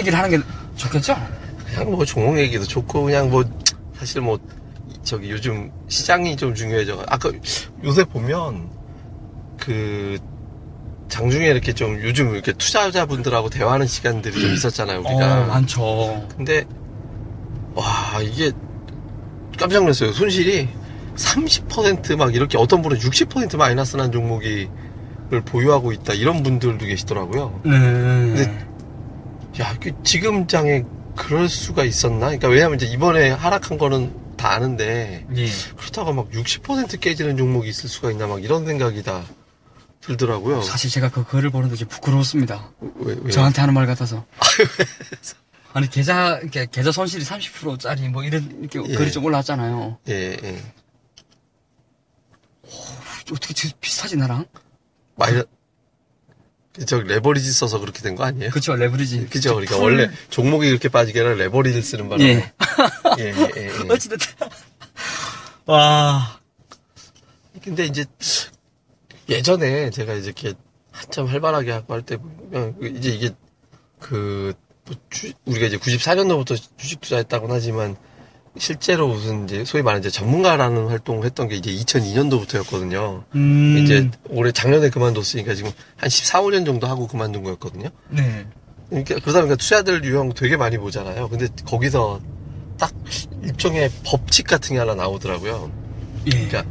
얘기를 하는 게 좋겠죠? 그냥 뭐 종목 얘기도 좋고 그냥 뭐 사실 뭐 저기 요즘 시장이 좀 중요해져. 아까 요새 보면 그 장중에 이렇게 좀 요즘 이렇게 투자자분들하고 대화하는 시간들이 좀 있었잖아요 우리가. 어, 많죠. 근데 와 이게 깜짝 놀랐어요. 손실이 30%막 이렇게 어떤 분은 60% 마이너스 난 종목이 를 보유하고 있다 이런 분들도 계시더라고요. 네. 근데 야, 그 지금 장에 그럴 수가 있었나? 그러니까 왜냐면 이제 이번에 하락한 거는 다 아는데 예. 그렇다가 막60% 깨지는 종목이 있을 수가 있나 막 이런 생각이 다 들더라고요. 사실 제가 그 글을 보는데 좀 부끄러웠습니다. 왜, 왜? 저한테 하는 말 같아서. 아니, 계좌, 이렇게 계좌 손실이 30%짜리 뭐 이런, 이렇게 예. 글이 좀 올라왔잖아요. 예, 예. 어떻게 저- 비슷하지, 나랑? 마이너 저 레버리지 써서 그렇게 된 거 아니에요? 그쵸, 레버리지. 그죠? 그러니까 풀- 원래 종목이 그렇게 빠지게 아니라 레버리지를 쓰는 바람에 예. 예, 예, 예, 예. 어찌됐든. 와. 근데 이제 예전에 제가 이제 이렇게 한참 활발하게 하고 할 때 보면 이제 이게 그 뭐 주- 우리가 이제 94년도부터 주식 투자했다고는 하지만 실제로 무슨 이제 소위 말하는 이제 전문가라는 활동을 했던 게 이제 2002년도부터였거든요. 음. 이제 올해 작년에 그만뒀으니까 지금 한 14, 5년 정도 하고 그만둔 거였거든요. 네. 그러니까 그러다 보니까 투자들 유형 되게 많이 보잖아요. 근데 거기서 딱 일종의 법칙 같은 게 하나 나오더라고요. 예. 그러니까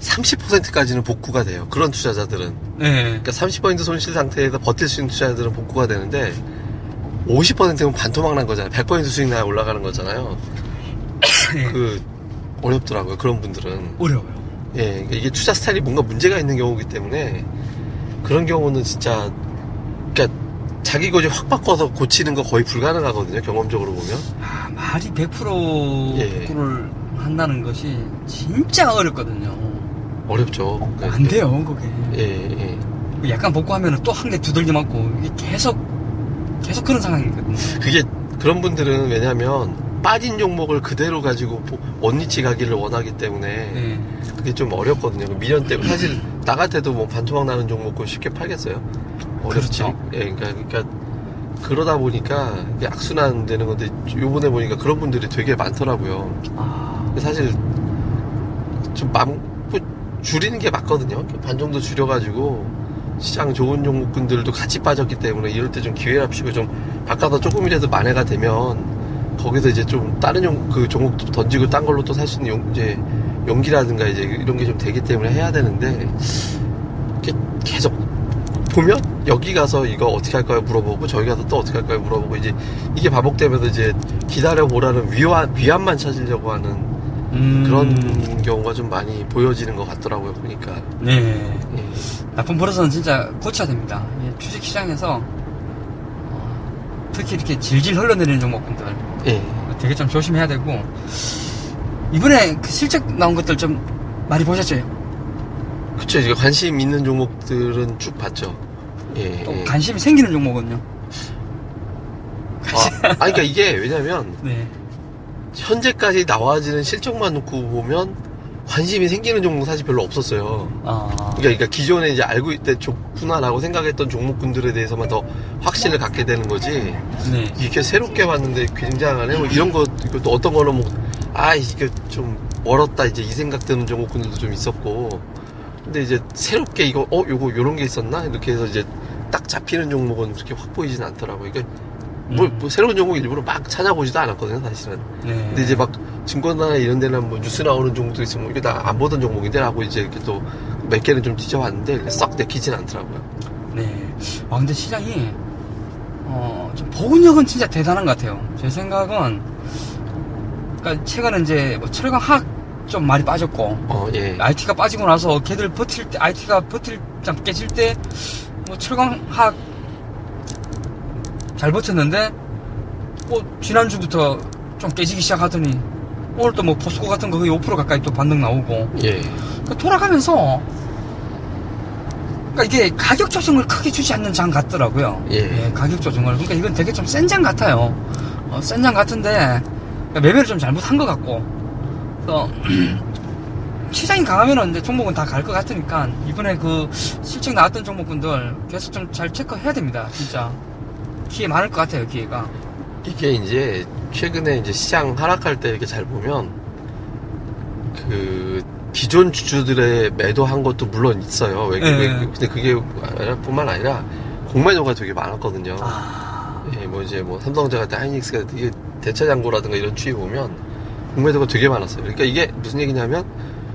30%까지는 복구가 돼요. 그런 투자자들은. 네. 그러니까 30% 손실 상태에서 버틸 수 있는 투자자들은 복구가 되는데 50%면 반토막 난 거잖아요. 100% 수익 나야 올라가는 거잖아요. 예. 그 어렵더라고요. 그런 분들은. 어려워요. 예, 그러니까 이게 투자 스타일이 뭔가 문제가 있는 경우이기 때문에 그런 경우는 진짜 그러니까 자기 거지 확 바꿔서 고치는 거 거의 불가능하거든요. 경험적으로 보면. 아, 말이 100% 예. 복구를 한다는 것이 진짜 어렵거든요. 어렵죠. 안 돼요, 그게. 예, 예. 약간 복구하면 또 한 대 두들겨 맞고, 이게 계속, 계속 그런 상황이거든요. 그게 그런 분들은 왜냐면 빠진 종목을 그대로 가지고 보- 원위치 가기를 원하기 때문에 네. 그게 좀 어렵거든요. 그 미련 때문에 사실 나 같아도 뭐 반토막 나는 종목을 쉽게 팔겠어요. 어렵지. 그렇죠. 예, 그러니까, 그러니까 그러다 보니까 악순환 되는 건데 요번에 보니까 그런 분들이 되게 많더라고요. 아, 사실 좀 맘, 뭐 줄이는 게 맞거든요. 반 정도 줄여가지고 시장 좋은 종목군들도 같이 빠졌기 때문에 이럴 때 좀 기회랍시고 좀 바꿔서 조금이라도 만회가 되면 거기서 이제 좀 다른 종, 그 종목도 던지고 딴 걸로 또 살 수 있는 용, 이제 용기라든가 이제 이런 게 좀 되기 때문에 해야 되는데 계속 보면 여기 가서 이거 어떻게 할까요 물어보고 저기 가서 또 어떻게 할까요 물어보고 이제 이게 반복되면서 이제 기다려 보라는 위안 위안만 찾으려고 하는 음, 그런 경우가 좀 많이 보여지는 것 같더라고요 보니까 네. 예. 나쁜 버릇은 진짜 고쳐야 됩니다. 이 주식 시장에서, 어, 특히 이렇게 질질 흘러내리는 종목분들, 예. 되게 좀 조심해야 되고, 이번에 그 실적 나온 것들 좀 많이 보셨죠? 그쵸 이제 관심 있는 종목들은 쭉 봤죠 예, 또 예. 관심이 생기는 종목은요? 아, 아니 그러니까 이게 왜냐면 네. 현재까지 나와지는 실적만 놓고 보면 관심이 생기는 종목 사실 별로 없었어요. 아, 그러니까, 그러니까 기존에 이제 알고 있대 좋구나라고 생각했던 종목군들에 대해서만 더 확신을 갖게 되는 거지. 네. 이렇게 새롭게 봤는데 굉장하네? 뭐 이런 거 또 어떤 거는 뭐 아 이게 좀 멀었다. 이제 이 생각 드는 종목군들도 좀 있었고. 근데 이제 새롭게 이거 어 요거 요런 게 있었나? 이렇게 해서 이제 딱 잡히는 종목은 그렇게 확 보이진 않더라고요. 그러니까 뭐, 음. 뭐 새로운 종목 일부러 막 찾아보지도 않았거든요 사실은. 네. 근데 이제 막 증권사나 이런 데는 뭐 뉴스 나오는 종목도 있으면 이게 다 안 보던 종목인데 라고 이제 이렇게 또 몇 개는 좀 뒤져봤는데 썩 내키진 않더라고요 네. 아, 근데 시장이, 어, 좀 보근력은 진짜 대단한 것 같아요. 제 생각은, 그니까 최근에 이제 뭐 철강 화학 좀 많이 빠졌고, 어 예 IT가 빠지고 나서 걔들 버틸 때, IT가 버틸, 잠 깨질 때, 뭐 철강 화학 잘 버텼는데, 뭐, 지난주부터 좀 깨지기 시작하더니, 오늘 또 뭐 포스코 같은 거 거의 5% 가까이 또 반등 나오고, 예. 그러니까 돌아가면서 그러니까 이게 가격 조정을 크게 주지 않는 장 같더라고요. 예. 가격 조정을. 그러니까 이건 되게 좀 센 장 같아요. 어, 센장 같은데 그러니까 매매를 좀 잘못한 것 같고. 또 시장이 강하면은 이제 종목은 다 갈 것 같으니까 이번에 그 실적 나왔던 종목분들 계속 좀 잘 체크해야 됩니다. 진짜. 기회 많을 것 같아요, 기회가. 이게 이제 최근에 이제 시장 하락할 때 이렇게 잘 보면 그 기존 주주들의 매도한 것도 물론 있어요. 왜, 네. 왜- 근데 그게 뿐만 아니라 공매도가 되게 많았거든요. 아, 예, 뭐 이제 뭐 삼성전자 같은 하이닉스가 이게 대차장고라든가 이런 추이 보면 공매도가 되게 많았어요. 그러니까 이게 무슨 얘기냐면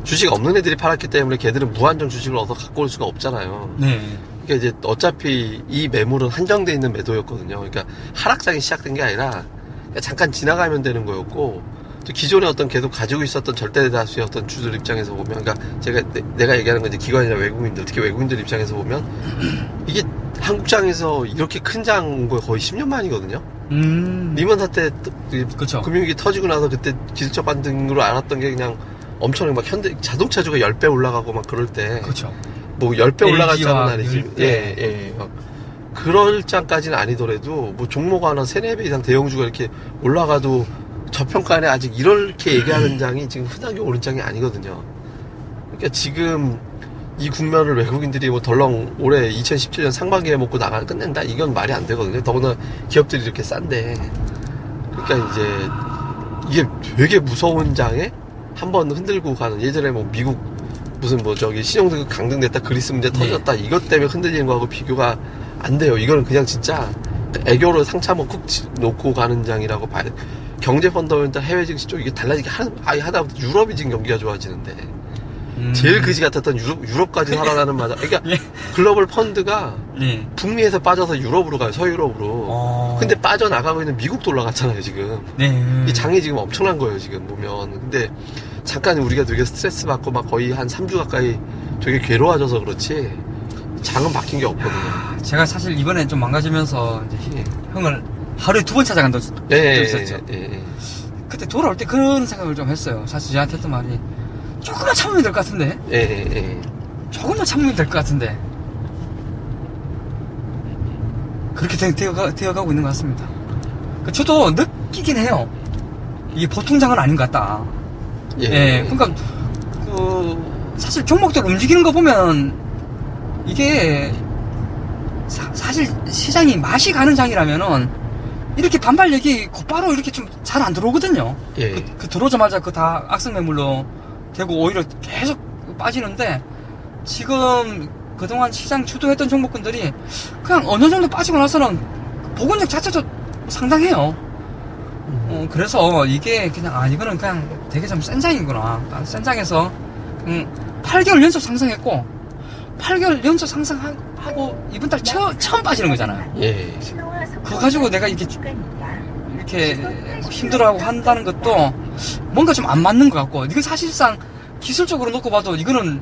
주식 없는 애들이 팔았기 때문에 걔들은 무한정 주식을 얻어 갖고 올 수가 없잖아요. 네. 그러니까 이제 어차피 이 매물은 한정돼 있는 매도였거든요. 그러니까 하락장이 시작된 게 아니라 그냥 잠깐 지나가면 되는 거였고 또 기존에 어떤 계속 가지고 있었던 절대 다수의 어떤 주들 입장에서 보면 그러니까 제가 내, 가 얘기하는 건 이제 기관이나 외국인들 특히 외국인들 입장에서 보면 이게 한국장에서 이렇게 큰 장 온 거 거의 10년 만이거든요. 음. 리먼 사태 그 그쵸. 금융위기 터지고 나서 그때 기술적 반등으로 알았던 게 그냥 엄청 막 현대 자동차주가 10배 올라가고 막 그럴 때 그렇죠. 뭐 10배 올라갔다는 LG 와 날이지. 10배. 예, 예. 막 그럴 장까지는 아니더라도 뭐 종목 하나 3, 4배 이상 대형주가 이렇게 올라가도 저평가에 아직 이렇게 얘기하는 장이 지금 흔하게 오른 장이 아니거든요. 그러니까 지금 이 국면을 외국인들이 뭐 덜렁 올해 2017년 상반기에 먹고 나가 끝낸다? 이건 말이 안 되거든요. 더구나 기업들이 이렇게 싼데. 그러니까 이제 이게 되게 무서운 장에 한번 흔들고 가는 예전에 뭐 미국 무슨 뭐 저기 신용등급 강등됐다 그리스 문제 네. 터졌다 이것 때문에 흔들리는 거하고 비교가 안 돼요. 이거는 그냥 진짜 애교로 상차 한번 쿡 치- 놓고 가는 장이라고 봐야 돼. 경제 펀더멘탈 해외 증시 쪽 이게 달라지게 하, 아예 하다 보면 유럽이 지금 경기가 좋아지는데 음. 제일 그지 같았던 유럽 유럽까지 살아나는 맞아. 그러니까 예. 글로벌 펀드가 예. 북미에서 빠져서 유럽으로 가요. 서유럽으로. 어. 근데 빠져 나가고 있는 미국도 올라갔잖아요, 지금. 네. 이 장이 지금 엄청난 거예요, 지금 보면. 근데 잠깐 우리가 되게 스트레스 받고 막 거의 한 3주 가까이 되게 괴로워져서 그렇지 장은 바뀐 게 없거든요. 아, 제가 사실 이번에 좀 망가지면서 이제 예. 형을 하루에 두 번 찾아간 적 예, 예, 있었죠. 예, 예. 그때 돌아올 때 그런 생각을 좀 했어요. 사실 저한테 했던 말이 조금만 참으면 될 것 같은데 예, 예, 예. 조금만 참으면 될 것 같은데 그렇게 되, 되어가, 되어가고 있는 것 같습니다. 그 저도 느끼긴 해요. 이게 보통 장은 아닌 것 같다. 예. 예, 그러니까 그 사실 종목들 움직이는 거 보면 이게 사, 실 시장이 맛이 가는 장이라면은 이렇게 반발력이 곧바로 이렇게 좀 잘 안 들어오거든요. 예. 그, 그 들어오자마자 그 다 악성 매물로 되고 오히려 계속 빠지는데 지금 그동안 시장 주도했던 종목군들이 그냥 어느 정도 빠지고 나서는 보건력 자체도 상당해요. 어, 그래서 이게 그냥, 아, 이거는 그냥 되게 좀 센 장이구나. 아, 센 장에서, 음, 8개월 연속 상승했고, 8개월 연속 상승하고, 이번 달 처, 처음 빠지는 거잖아요. 예. 그거 가지고 내가 이렇게, 이렇게 힘들어하고 한다는 것도 뭔가 좀 안 맞는 것 같고, 이거 사실상 기술적으로 놓고 봐도 이거는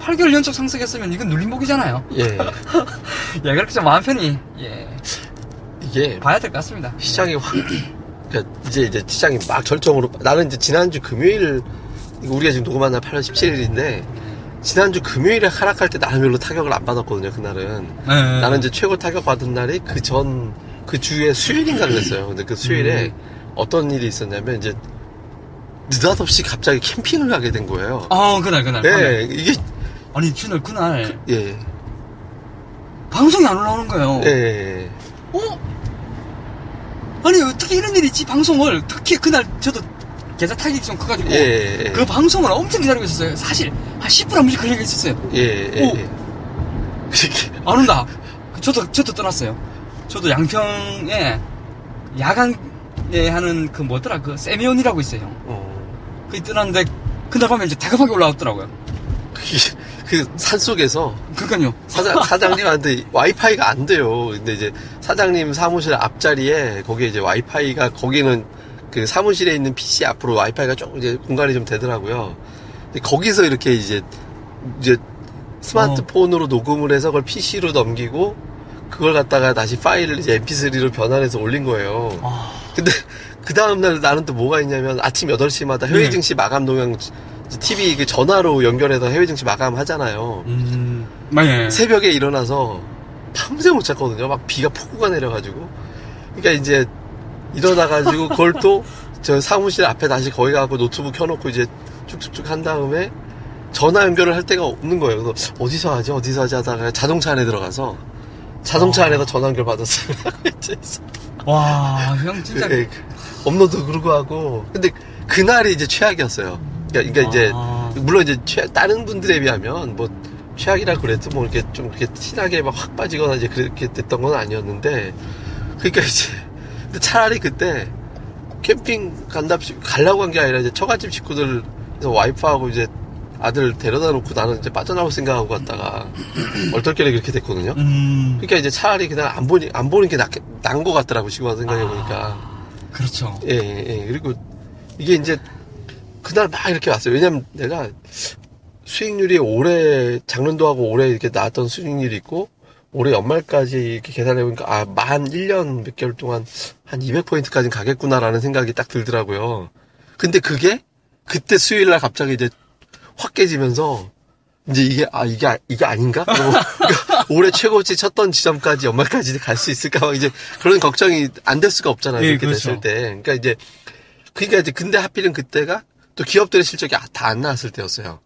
8개월 연속 상승했으면 이건 눌림목이잖아요. 예. 예, 그렇게 좀 마음 편히, 예, 이게 봐야 될 것 같습니다. 시장이 확, 그러니까 이제 이제 시장이 막 절정으로, 나는 이제 지난주 금요일, 우리가 지금 녹음한 날 8월 17일인데, 지난주 금요일에 하락할 때 나는 별로 타격을 안 받았거든요, 그날은. 네. 나는 이제 최고 타격 받은 날이 그 전, 그 주에 수요일인가 그랬어요. 근데 그 수요일에 어떤 일이 있었냐면, 이제, 느닷없이 갑자기 캠핑을 가게 된 거예요. 어, 그날, 그날. 네, 이게, 아니, 그날, 그날, 예, 방송이 안 올라오는 거예요. 예, 어? 아니, 어떻게 이런 일이 있지? 방송을, 특히 그날, 저도 계좌 타격이 좀 커가지고, 예, 예, 그 방송을 엄청 기다리고 있었어요. 사실, 한 10분 한 번씩 걸리고 있었어요. 예, 예, 오. 예. 안 온다. 저도, 저도 떠났어요. 저도 양평에, 야간에 하는 그 뭐더라, 그 세미온이라고 있어요. 어, 그 떠났는데, 그날 밤에 이제 대급하게 올라왔더라고요. 그 산속에서 그니까요. 사장, 사장님한테 와이파이가 안 돼요. 근데 이제 사장님 사무실 앞자리에 거기에 이제 와이파이가 거기는 그 사무실에 있는 PC 앞으로 와이파이가 조금 이제 공간이 좀 되더라고요. 근데 거기서 이렇게 이제 이제 스마트폰으로 녹음을 해서 그걸 PC로 넘기고 그걸 갖다가 다시 파일을 이제 MP3로 변환해서 올린 거예요. 아, 근데 그 다음날 나는 또 뭐가 있냐면 아침 8시마다 해외 네. 증시 마감 동향 TV 그 전화로 연결해서 해외 증시 마감 하잖아요. 음, 네. 새벽에 일어나서 밤새 못 잤거든요. 막 비가 폭우가 내려가지고. 그러니까 이제 일어나가지고 그걸 또 저 사무실 앞에 다시 거기 가고 노트북 켜놓고 이제 쭉쭉쭉 한 다음에 전화 연결을 할 데가 없는 거예요. 그래서 어디서 하지? 어디서 하지? 하다가 자동차 안에 들어가서 자동차 아. 안에서 전화 연결 받았어요. 와, 형 진짜. 예, 업로드 그러고 하고. 근데 그날이 이제 최악이었어요. 그러니까, 그러니까 이제 아. 물론 이제 최, 다른 분들에 비하면 뭐 최악이라 그래도 뭐 이렇게 좀 이렇게 티나게 막 확 빠지거나 이제 그렇게 됐던 건 아니었는데 그러니까 이제 차라리 그때 캠핑 간답시 가려고 한 게 아니라 이제 처갓집 식구들 와이프하고 이제 아들 데려다 놓고 나는 이제 빠져나올 생각하고 갔다가 얼떨결에 그렇게 됐거든요. 음. 그러니까 이제 차라리 그냥 안 보니 안 보는 게 나은 것 같더라고 지금 생각해 보니까. 아, 그렇죠. 예, 예, 예. 그리고 이게 이제 그날 막 이렇게 왔어요. 왜냐면 내가 수익률이 올해 작년도하고 올해 이렇게 나왔던 수익률이 있고 올해 연말까지 이렇게 계산해 보니까 아, 만 1년 몇 개월 동안 한 200포인트까지 가겠구나라는 생각이 딱 들더라고요. 근데 그게 그때 수요일 날 갑자기 이제 확 깨지면서 이제 이게 아 이게 아- 이게 아닌가? 그리고 그러니까 올해 최고치 쳤던 지점까지 연말까지 갈 수 있을까? 막 이제 그런 걱정이 안 될 수가 없잖아요. 예, 이렇게 그렇죠. 됐을 때. 그러니까 이제 그러니까 이제 근데 하필은 그때가 또 기업들의 실적이 다 안 나왔을 때였어요.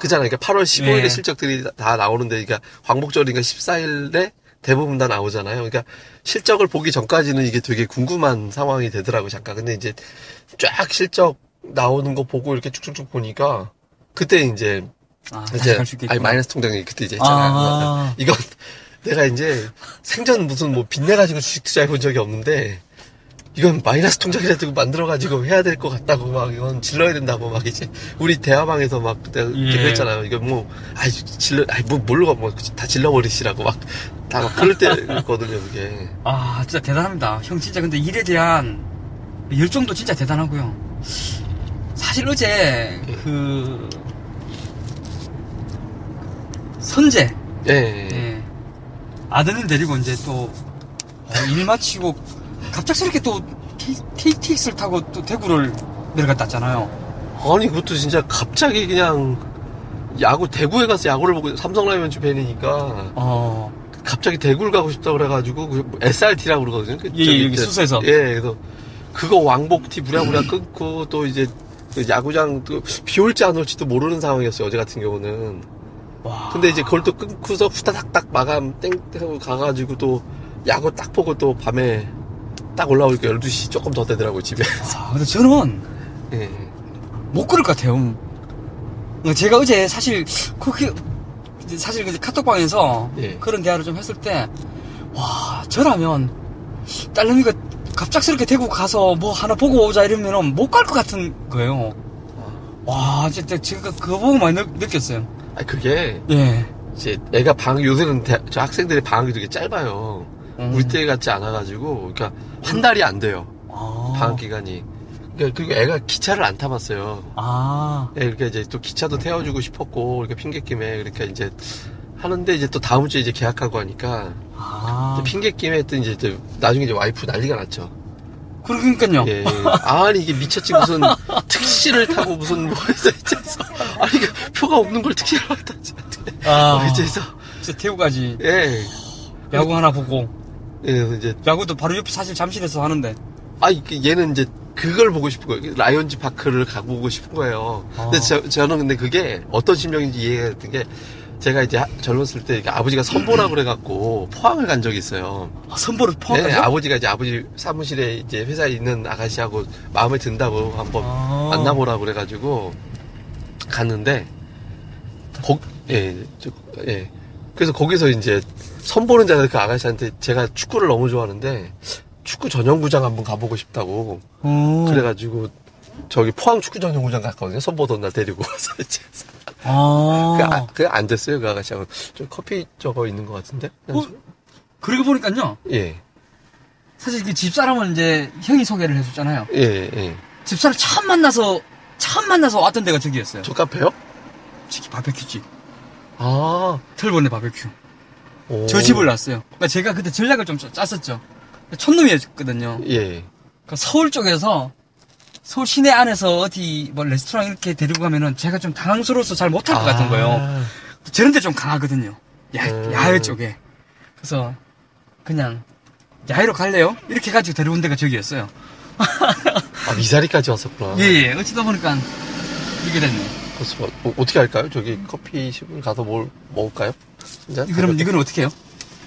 그잖아요. 그러니까 8월 15일에 예. 실적들이 다 나오는데, 그러니까 광복절인가 14일에 대부분 다 나오잖아요. 그러니까 실적을 보기 전까지는 이게 되게 궁금한 상황이 되더라고요. 잠깐. 근데 이제 쫙 실적 나오는 거 보고 이렇게 쭉쭉쭉 보니까 그때 이제 아, 이제. 아니 마이너스 통장이 그때 이제 했잖아요. 아. 이건 내가 이제 생전 무슨 뭐 빚내 가지고 주식 투자해 본 적이 없는데 이건 마이너스 통장이라도 만들어 가지고 해야 될 것 같다고 막 이건 질러야 된다고 막 이제 우리 대화방에서 막 그때 예. 그랬잖아요. 이거 뭐 아이 질러 아이 뭐 뭘로 뭐다 질러 버리시라고 막 다 막 그럴 때였거든요. 그게 아, 진짜 대단합니다. 형 진짜 근데 일에 대한 열정도 진짜 대단하고요. 사실 어제 그 선재 예. 예. 예. 아드님 데리고 이제 또 일 마치고 갑작스럽게 또 KTX를 타고 또 대구를 내려갔다 왔잖아요. 아니 그것도 진짜 갑자기 그냥 야구 대구에 가서 야구를 보고 삼성라이온즈 팬이니까 어, 갑자기 대구를 가고 싶다 그래가지고 그 SRT라고 그러거든요. 그 예, 저기 여기 저- 수서에서. 예, 그래서 그거 왕복티 부랴부랴 끊고 또 이제 그 야구장 비 올지 안 올지도 모르는 상황이었어요. 어제 같은 경우는. 와. 근데 이제 그걸 또 끊고서 후다닥딱 마감 땡 하고 가가지고 또 야구 딱 보고 또 밤에 딱 올라오니까 12시 조금 더 되더라고요, 집에. 아, 근데 저는 예. 못 그럴 것 같아요. 어, 제가 어제 사실 그렇게 사실 그 카톡방에서 예. 그런 대화를 좀 했을 때 와, 저라면 딸내미가 갑작스럽게 대구 가서 뭐 하나 보고 오자 이러면은 못 갈 것 같은 거예요. 와, 진짜 제가 그거 보고 많이 느, 느꼈어요. 아, 그게 예. 이제 애가 방학 요새는 대- 저 학생들의 방학이 되게 짧아요. 음. 우리 때 같지 않아가지고, 그러니까 한 달이 안 돼요. 아. 방학 기간이. 그러니까 그리고 애가 기차를 안 타봤어요. 아. 예, 그러니까 이제 또 기차도 태워주고 싶었고, 이렇게 핑계김에, 그러니까 이제 하는데 이제 또 다음 주에 이제 계약하고 하니까, 아. 핑계김에 또 이제, 이제 나중에 이제 와이프 난리가 났죠. 그러니까요. 예. 아니, 이게 미쳤지. 무슨 특시를 타고 무슨 뭐 해서 이제 해서. 아니, 그 표가 없는 걸 특시를 타고 아. 이제 해서. 진짜 대구까지 예. 야구 하나 보고 예, 그래서 이제 야구도 바로 옆에 사실 잠실에서 하는데 아, 이게 얘는 이제 그걸 보고 싶은 거예요. 라이온즈 파크를 가보고 싶은 거예요. 근데 아. 저, 저는 근데 그게 어떤 심정인지 이해가 됐던 게 제가 이제 하- 젊었을 때 아버지가 선보라고 그래갖고 포항을 간 적이 있어요. 아, 선보를 네, 포함해서 아버지가 이제 아버지 사무실에 이제 회사에 있는 아가씨하고 마음에 든다고 한번 아. 만나보라고 그래가지고 갔는데, 거, 예, 저, 예. 그래서 거기서 이제 선보는 자는 그 아가씨한테 제가 축구를 너무 좋아하는데 축구 전용구장 한번 가보고 싶다고 오. 그래가지고 저기 포항 축구 전용구장 갔거든요. 선보던 날 데리고 와서 이제 아. 그게 안- 그게 안 됐어요 그 아가씨하고 저 커피 저거 있는 것 같은데 어? 그러고 보니까요. 예 사실 그 집사람은 이제 형이 소개를 해줬잖아요. 예, 예. 집사람 처음 만나서 처음 만나서 왔던 데가 저기였어요. 저 카페요? 저기 바베큐집. 아, 털보네 바베큐. 오. 저 집을 놨어요. 그러니까 제가 그때 전략을 좀 짜- 짰었죠. 촌놈이었거든요. 예. 그러니까 서울 쪽에서 서울 시내 안에서 어디 뭐 레스토랑 이렇게 데리고 가면은 제가 좀 당황스러워서 잘 못할 것 같은 거예요. 저런 데 좀 강하거든요. 야, 음. 야외 쪽에. 그래서 그냥 야외로 갈래요? 이렇게 해가지고 데려온 데가 저기였어요. 아, 미사리까지 왔었구나. 예, 예. 어찌다 보니까 이게 됐네. 그래서 뭐, 어, 떻게 할까요? 저기 커피숍을 가서 뭘 먹을까요? 진짜? 그럼 이건 어떻게 해요?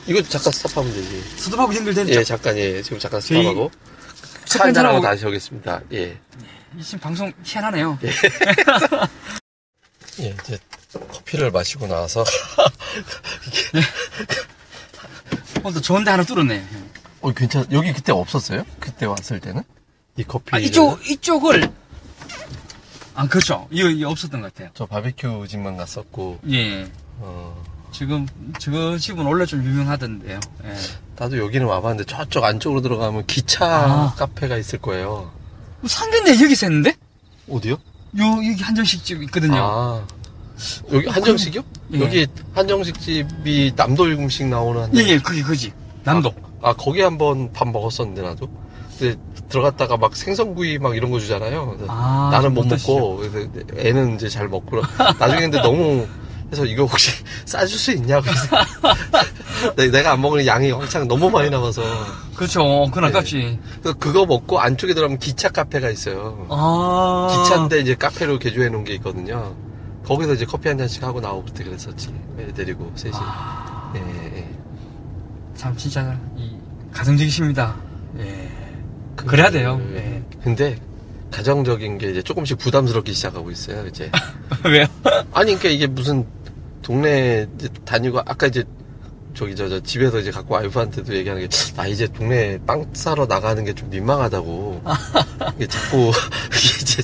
이거 잠깐 스탑하면 되지. 스톱하고 연결되는 예, 잠깐, 예. 지금 잠깐 저희 스탑하고. 차첫 한잔하고 번째로- 다시 오겠습니다. 예. 이 지금 방송 희한하네요. 예, 이제 커피를 마시고 나와서. 오늘도 좋은 데 하나 뚫었네. 어, 괜찮, 여기 그때 없었어요? 그때 왔을 때는? 이 커피. 아, 이쪽, 이쪽을. 아, 그렇죠. 이거, 이거 없었던 것 같아요. 저 바베큐 집만 갔었고, 예. 어, 지금, 저 집은 원래 좀 유명하던데요. 예. 나도 여기는 와봤는데 저쪽 안쪽으로 들어가면 기차 아. 카페가 있을 거예요. 뭐 상견례 여기서 했는데? 어디요? 요, 여기 한정식 집 있거든요. 아. 여기 한정식이요? 예. 여기 한정식 집이 남도 일금식 나오는 예, 한정식. 예, 그게 그지. 남도. 아, 거기 한번 밥 먹었었는데, 나도. 근데 들어갔다가 막 생선구이 막 이런 거 주잖아요. 아, 나는 못? 먹고, 그래서 애는 이제 잘 먹고. 나중에 근데 너무, 그래서 이거 혹시 싸줄 수 있냐고. 그래서 내- 내가 안 먹는 양이 왕창 너무 많이 남아서. 그렇죠. 그건 예. 아깝지. 그래서 그거 먹고 안쪽에 들어가면 기차 카페가 있어요. 아. 기차인데 이제 카페로 개조해 놓은 게 있거든요. 거기서 이제 커피 한 잔씩 하고 나오고 그때 그랬었지. 애 데리고 셋이. 아, 예, 예. 참, 진짜, 이, 가정적이십니다. 예. 그래야 돼요. 그- 예. 근데 가정적인 게 이제 조금씩 부담스럽기 시작하고 있어요. 이제 왜요? 아니 그러니까 이게 무슨 동네 이제 다니고 아까 이제 저기 저, 저 집에서 이제 갖고 와이프한테도 얘기하는 게 나 이제 동네 빵 사러 나가는 게 좀 민망하다고 이게 자꾸 이게 이제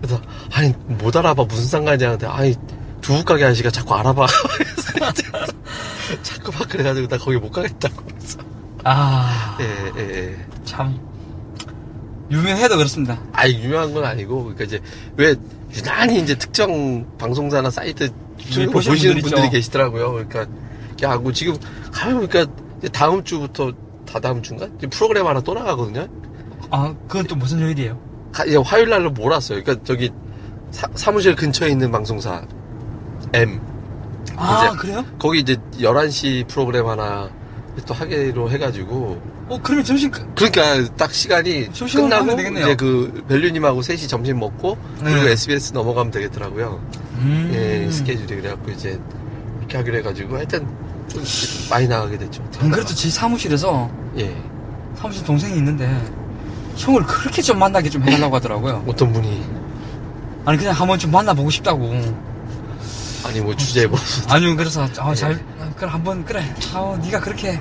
그래서 아니 못 알아봐 무슨 상관이냐 하는데 아니 두부 가게 아저씨가 자꾸 알아봐 자꾸 막 그래가지고 나 거기 못 가겠다고 그래서 아, 예, 예, 예. 참. 유명해도 그렇습니다. 아 유명한 건 아니고 그러니까 이제 왜 유난히 이제 특정 방송사나 사이트 네, 보시는, 보시는 보시는 분들 분들이 있죠. 계시더라고요. 그러니까 하고 지금 가면 그러니까 다음 주부터 다 다음 주인가 프로그램 하나 또 나가거든요. 아, 그건 또 무슨 요일이에요? 가- 이제 화요일 날로 몰았어요. 그러니까 저기 사, 무실 근처에 있는 방송사 M 아, 그래요? 거기 이제 11시 프로그램 하나 또 하기로 해가지고 어, 그러면 점심, 그- 그러니까 딱 시간이 끝나고. 이제 그 벨류님하고 셋이 점심 먹고 그리고 네. SBS 넘어가면 되겠더라고요. 음. 예, 스케줄이 그래갖고 이제 이렇게 하기로 해가지고 하여튼 좀 많이 나가게 됐죠. 안 그래도 제 사무실에서, 예, 사무실 동생이 있는데, 형을 그렇게 좀 만나게 좀 해달라고 하더라고요. 어떤 분이 아니, 그냥 한번 좀 만나보고 싶다고. 아니 뭐 주제 뭐 아니요, 그래서, 아, 예. 잘, 아, 그래, 한번, 그래. 아, 네가 그렇게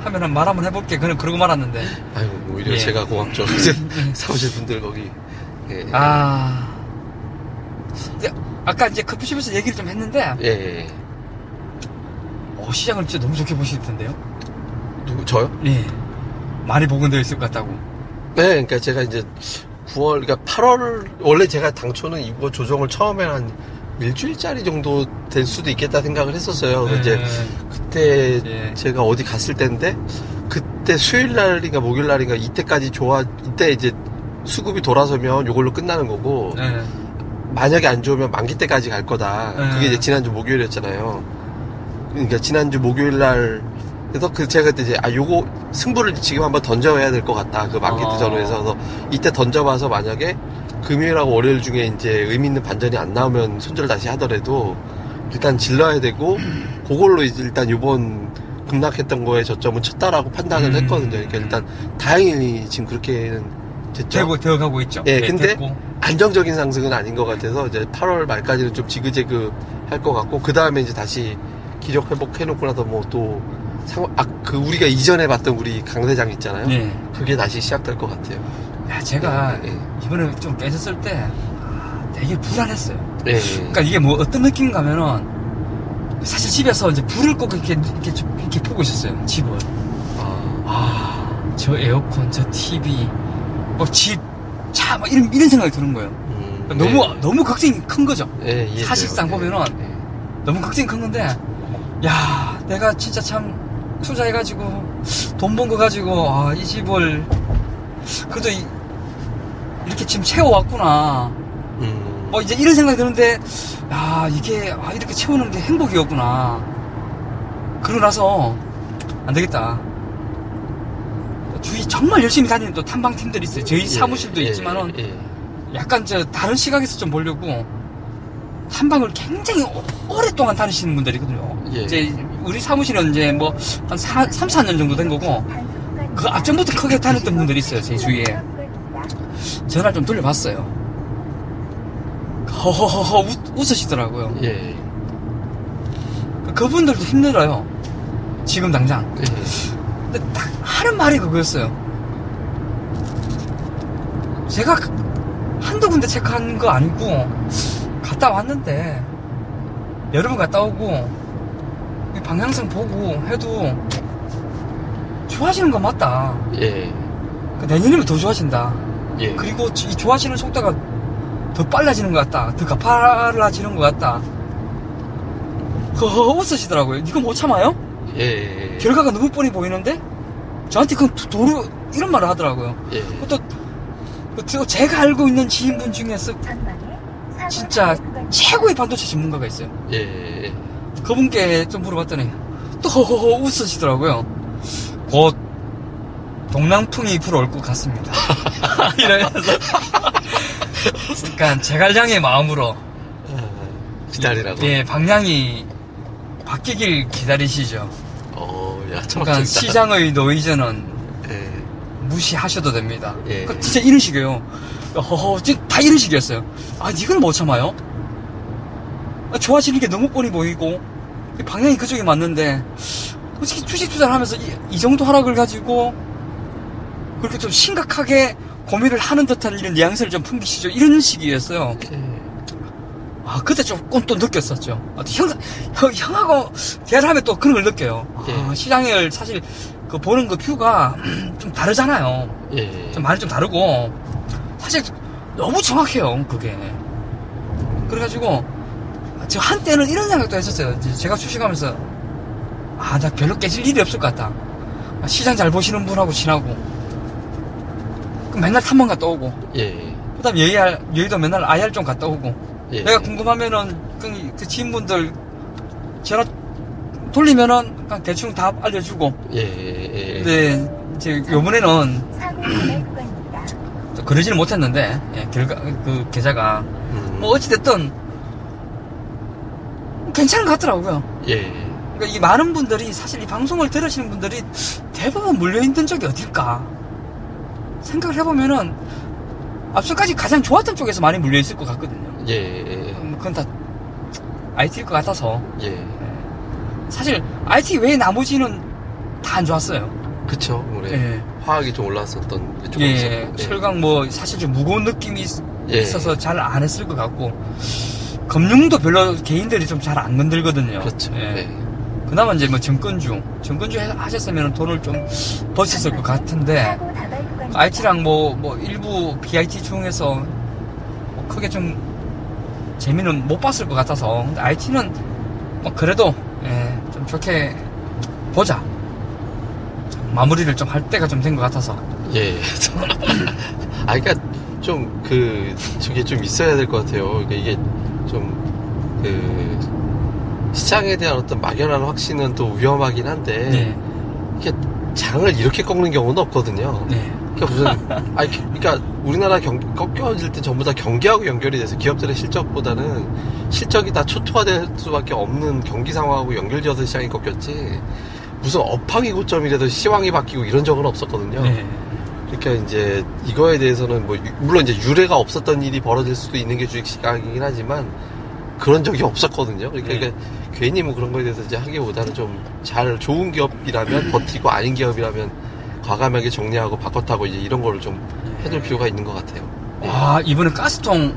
하면은 말 한번 해볼게. 그냥 그러고 말았는데. 아유 오히려 예. 제가 고맙죠. 이제 사무실 분들 거기 예, 아. 근데 아까 이제 커피숍에서 얘기를 좀 했는데, 예, 예. 어, 시장을 진짜 너무 좋게 보실 텐데요? 누구 저요? 예. 많이 복원되어 있을 것 같다고. 네, 그러니까 제가 이제 9월, 그러니까 8월 원래 제가 당초는 이거 조정을 처음에 한 일주일짜리 정도 될 수도 있겠다 생각을 했었어요. 근데 이제 그때 예. 제가 어디 갔을 때인데 그때 수요일 날인가 목요일 날인가 이때까지 좋아 이때 이제 수급이 돌아서면 이걸로 끝나는 거고 예. 만약에 안 좋으면 만기 때까지 갈 거다. 네. 그게 이제 지난주 목요일이었잖아요. 그러니까 지난주 목요일 날 그래서 그 제가 그때 이제 아 요거 승부를 지금 한번 던져야 될 것 같다. 그 만기 때 어. 전후에서 그래서 이때 던져봐서 만약에 금요일하고 월요일 중에 이제 의미 있는 반전이 안 나오면 손절 다시 하더라도 일단 질러야 되고 그걸로 이제 일단 요번 급락했던 거에 저점은 쳤다라고 판단을 음. 했거든요. 그러니까 일단 다행히 지금 그렇게는 됐죠. 되고, 되어가고 있죠. 예, 근데 됐고. 안정적인 상승은 아닌 것 같아서 이제 8월 말까지는 좀 지그재그 할 것 같고 그 다음에 이제 다시 기력 회복해놓고 나서 뭐또 상황 아그 우리가 이전에 봤던 우리 강대장 있잖아요. 예. 그게 다시 시작될 것 같아요. 야, 제가 예, 이번에 좀 깨졌을 때 아, 되게 불안했어요. 예. 예. 그러니까 이게 뭐 어떤 느낌인가 하면은 사실 집에서 이제 불을 꼭 이렇게, 이렇게, 좀 이렇게 보고 있었어요. 집을. 아, 아, 저 에어컨, 저 TV, 뭐 집, 차, 막 이런, 이런 생각이 드는 거예요. 음, 너무, 너무 걱정이 큰 거죠. 예, 예, 이해돼요. 사실상 예, 보면은 예. 너무 걱정이 큰 건데, 야, 내가 진짜 참 투자해가지고, 돈 번 거 가지고, 아, 이 집을, 그래도 이, 렇게 지금 채워왔구나. 음, 뭐 이제 이런 생각이 드는데, 야, 이게, 아, 이렇게 채우는 게 행복이었구나. 그러고 나서, 안 되겠다. 주위 정말 열심히 다니는 또 탐방팀들이 있어요. 저희 예, 사무실도 예, 있지만은, 예, 약간 저 다른 시각에서 좀 보려고 탐방을 굉장히 오- 오랫동안 다니시는 분들이거든요. 예. 이제 우리 사무실은 이제 뭐 한 3, 4년 정도 된 거고 그 앞전부터 크게 다녔던 분들이 있어요. 제 주위에. 전화를 좀 돌려봤어요. 허허허허 웃, 웃으시더라고요. 예. 그분들도 힘들어요. 지금 당장. 예. 근데 딱 하는 말이 그거였어요. 제가 그- 한두 군데 체크한 거 아니고 갔다 왔는데 여러 번 갔다 오고 이 방향성 보고 해도 좋아지는 건 맞다. 예. 그 내년이면 더 좋아진다. 예. 그리고 이 좋아지는 속도가 더 빨라지는 것 같다. 더 가파라지는 것 같다. 허허 웃으시더라고요. 이거 못 참아요? 예. 결과가 너무 뻔히 보이는데 저한테 그 도- 도로 이런 말을 하더라고요. 예. 또, 그 저- 제가 알고 있는 지인분 중에서 진짜 최고의 반도체 전문가가 있어요. 예. 그분께 좀 물어봤더니 또 허허허 웃으시더라고요. 곧 동남풍이 불어올 것 같습니다. 이러면서 그러니까 제갈량의 마음으로 아, 기다리라고. 예 방향이 바뀌길 기다리시죠. 어, 야, 그러니까. 시장의 노이즈는 예. 무시하셔도 됩니다. 예. 그 진짜 이런 식이에요. 진짜 다 이런 식이었어요. 아, 이걸 못 참아요? 아, 좋아지는 게 너무 뻔히 보이고, 이 방향이 그쪽에 맞는데, 솔직히 주식 투자를 하면서 이, 이 정도 하락을 가지고, 그렇게 좀 심각하게 고민을 하는 듯한 이런 뉘앙스를 좀 풍기시죠. 이런 식이었어요. 예. 아, 그때 조금 또 느꼈었죠. 아, 형, 형, 형하고 대화를 하면 또 그런 걸 느껴요. 아, 예. 시장을 사실 그 보는 그 뷰가 좀 다르잖아요. 예. 좀 말이 좀 다르고 사실 너무 정확해요 그게 그래가지고 저 한때는 이런 생각도 했었어요 제가 주식하면서 아 나 별로 깨질 일이 없을 것 같다 아, 시장 잘 보시는 분하고 친하고 그럼 맨날 탐방 갔다 오고 예. 그 다음 여의, 여의도 맨날 IR 좀 갔다 오고 예. 내가 궁금하면은 그, 그 지인분들 전화 돌리면은 그냥 대충 답 알려주고 예. 예. 근데 이제 요번에는 또 그러지는 못했는데 예, 결과 그 계좌가 음. 뭐 어찌됐든 괜찮은 것 같더라고요. 예. 그러니까 이 많은 분들이 사실 이 방송을 들으시는 분들이 대부분 물려있는 적이 어딜까 생각을 해보면은 앞서까지 가장 좋았던 쪽에서 많이 물려있을 것 같거든요. 예. 음, 그건 다 IT일 것 같아서 예. 사실 IT 외에 나머지는 다 안 좋았어요. 그쵸. 올해 예. 화학이 좀 올랐었던 게 조금 예, 있었고. 철강 뭐 사실 좀 무거운 느낌이 있- 예. 있어서 잘 안 했을 것 같고 금융도 별로 개인들이 좀 잘 안 건들거든요. 그렇죠. 예. 예. 그나마 이제 뭐 증권주, 증권주 해- 하셨으면 돈을 좀 버셨을 것 같은데 IT랑 뭐, 뭐 일부 BIT 중에서 뭐 크게 좀 재미는 못 봤을 것 같아서 근데 IT는 뭐 그래도 예, 좀 좋게 보자 마무리를 좀 할 때가 좀 된 것 같아서 예. 아, 그니까, 좀, 그, 저게 좀 있어야 될 것 같아요. 그러니까 이게 좀, 그, 시장에 대한 어떤 막연한 확신은 또 위험하긴 한데, 네, 이게 장을 이렇게 꺾는 경우는 없거든요. 네, 그러니까 무슨, 아니, 그러니까 우리나라 경, 꺾여질 때 전부 다 경기하고 연결이 돼서 기업들의 실적보다는 실적이 다 초토화될 수밖에 없는 경기 상황하고 연결되어서 시장이 꺾였지, 무슨 업황이 고점이라도 시황이 바뀌고 이런 적은 없었거든요. 네, 그러니까 이제 이거에 대해서는 뭐 유- 물론 이제 유례가 없었던 일이 벌어질 수도 있는 게 주식 시장이긴 하지만 그런 적이 없었거든요. 그러니까, 네. 그러니까 괜히 뭐 그런 거에 대해서 이제 하기보다는 좀 잘 좋은 기업이라면 버티고 아닌 기업이라면 과감하게 정리하고 바꿔타고 이제 이런 거를 좀 해둘 필요가 있는 것 같아요. 네. 아 이번에 가스통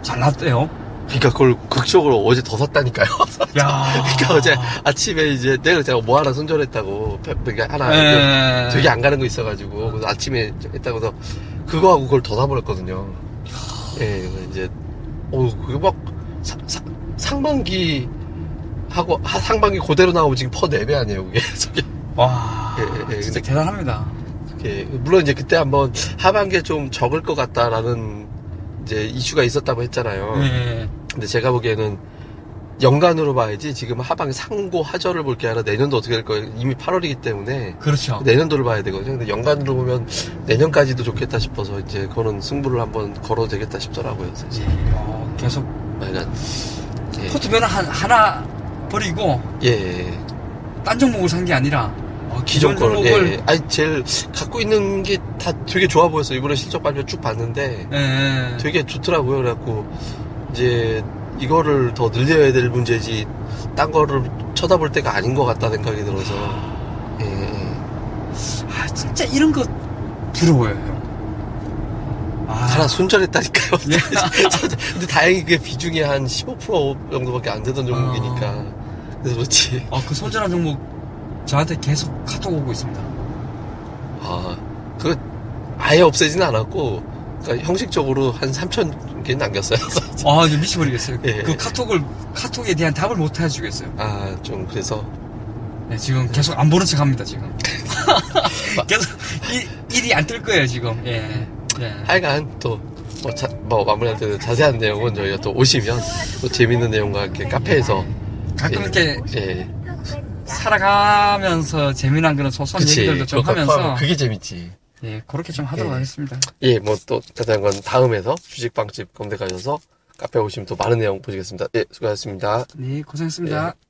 잘 났대요. 그러니까 그걸 극적으로 어제 더 샀다니까요. 야, 그러니까 어제 아침에 이제 내가 제가 뭐 하나 손절했다고 페- 그러니까 하나 예. 되게 안 가는 거 있어가지고 그래서 아침에 했다고 해서 그거 하고 그걸 더 사버렸거든요. 예, 이제 어 그거 막 사- 사- 상반기 하고 하- 상반기 그대로 나오면 지금 퍼 4배 아니에요 그게. 와, 예, 예, 예. 진짜 근데- 대단합니다. 예, 물론 이제 그때 한번 하반기에 좀 적을 것 같다라는 이제 이슈가 있었다고 했잖아요. 예. 근데 제가 보기에는 연간으로 봐야지 지금 하반기 상고 하절을 볼 게 아니라 내년도 어떻게 될 거예요. 이미 8월이기 때문에 그렇죠. 내년도를 봐야 되거든요. 근데 연간으로 보면 내년까지도 좋겠다 싶어서 이제 그런 승부를 한번 걸어도 되겠다 싶더라고요. 사실. 어, 계속 그러니까 예. 포트면허 한, 하나 버리고 예. 딴 종목을 산 게 아니라 어, 기존 기존 걸, 종목을 예. 아니, 제일 갖고 있는 게 다 되게 좋아 보였어요. 이번에 실적 발표 쭉 봤는데 예, 예. 되게 좋더라고요. 그래갖고, 이제 이거를 더 늘려야 될 문제지, 딴 거를 쳐다볼 때가 아닌 것 같다 생각이 들어서, 예. 아 진짜 이런 거 부러워요 형. 아, 하나 손절했다니까요. 예. 근데 다행히 그게 비중이 한 15% 정도밖에 안 되던 종목이니까. 그래서 그렇지. 아, 그 손절한 종목 저한테 계속 카톡 오고 있습니다. 아, 그 아예 없애지는 않았고, 그러니까 형식적으로 한 3천 개 남겼어요. 아, 이제 미쳐버리겠어요. 예. 그 카톡을 카톡에 대한 답을 못 해주겠어요. 아, 좀 그래서 네, 지금 계속 안 보는 척 합니다 지금. 계속 이, 일이 안 뜰 거예요 지금. 예. 예. 하여간 또, 뭐, 자, 뭐 마무리할 때는 자세한 내용은 저희가 또 오시면 또 재밌는 내용과 이렇게 카페에서 가끔 예. 이렇게 예, 살아가면서 재미난 그런 소소한 그치. 얘기들도 좀 그거 하면서 그게 재밌지. 예 그렇게 좀 하도록 예. 하겠습니다. 예, 뭐 또 자세한 건 다음에서 주식빵집 검색하셔서 카페 오시면 또 많은 내용 보시겠습니다. 예, 수고하셨습니다. 네 고생했습니다. 예.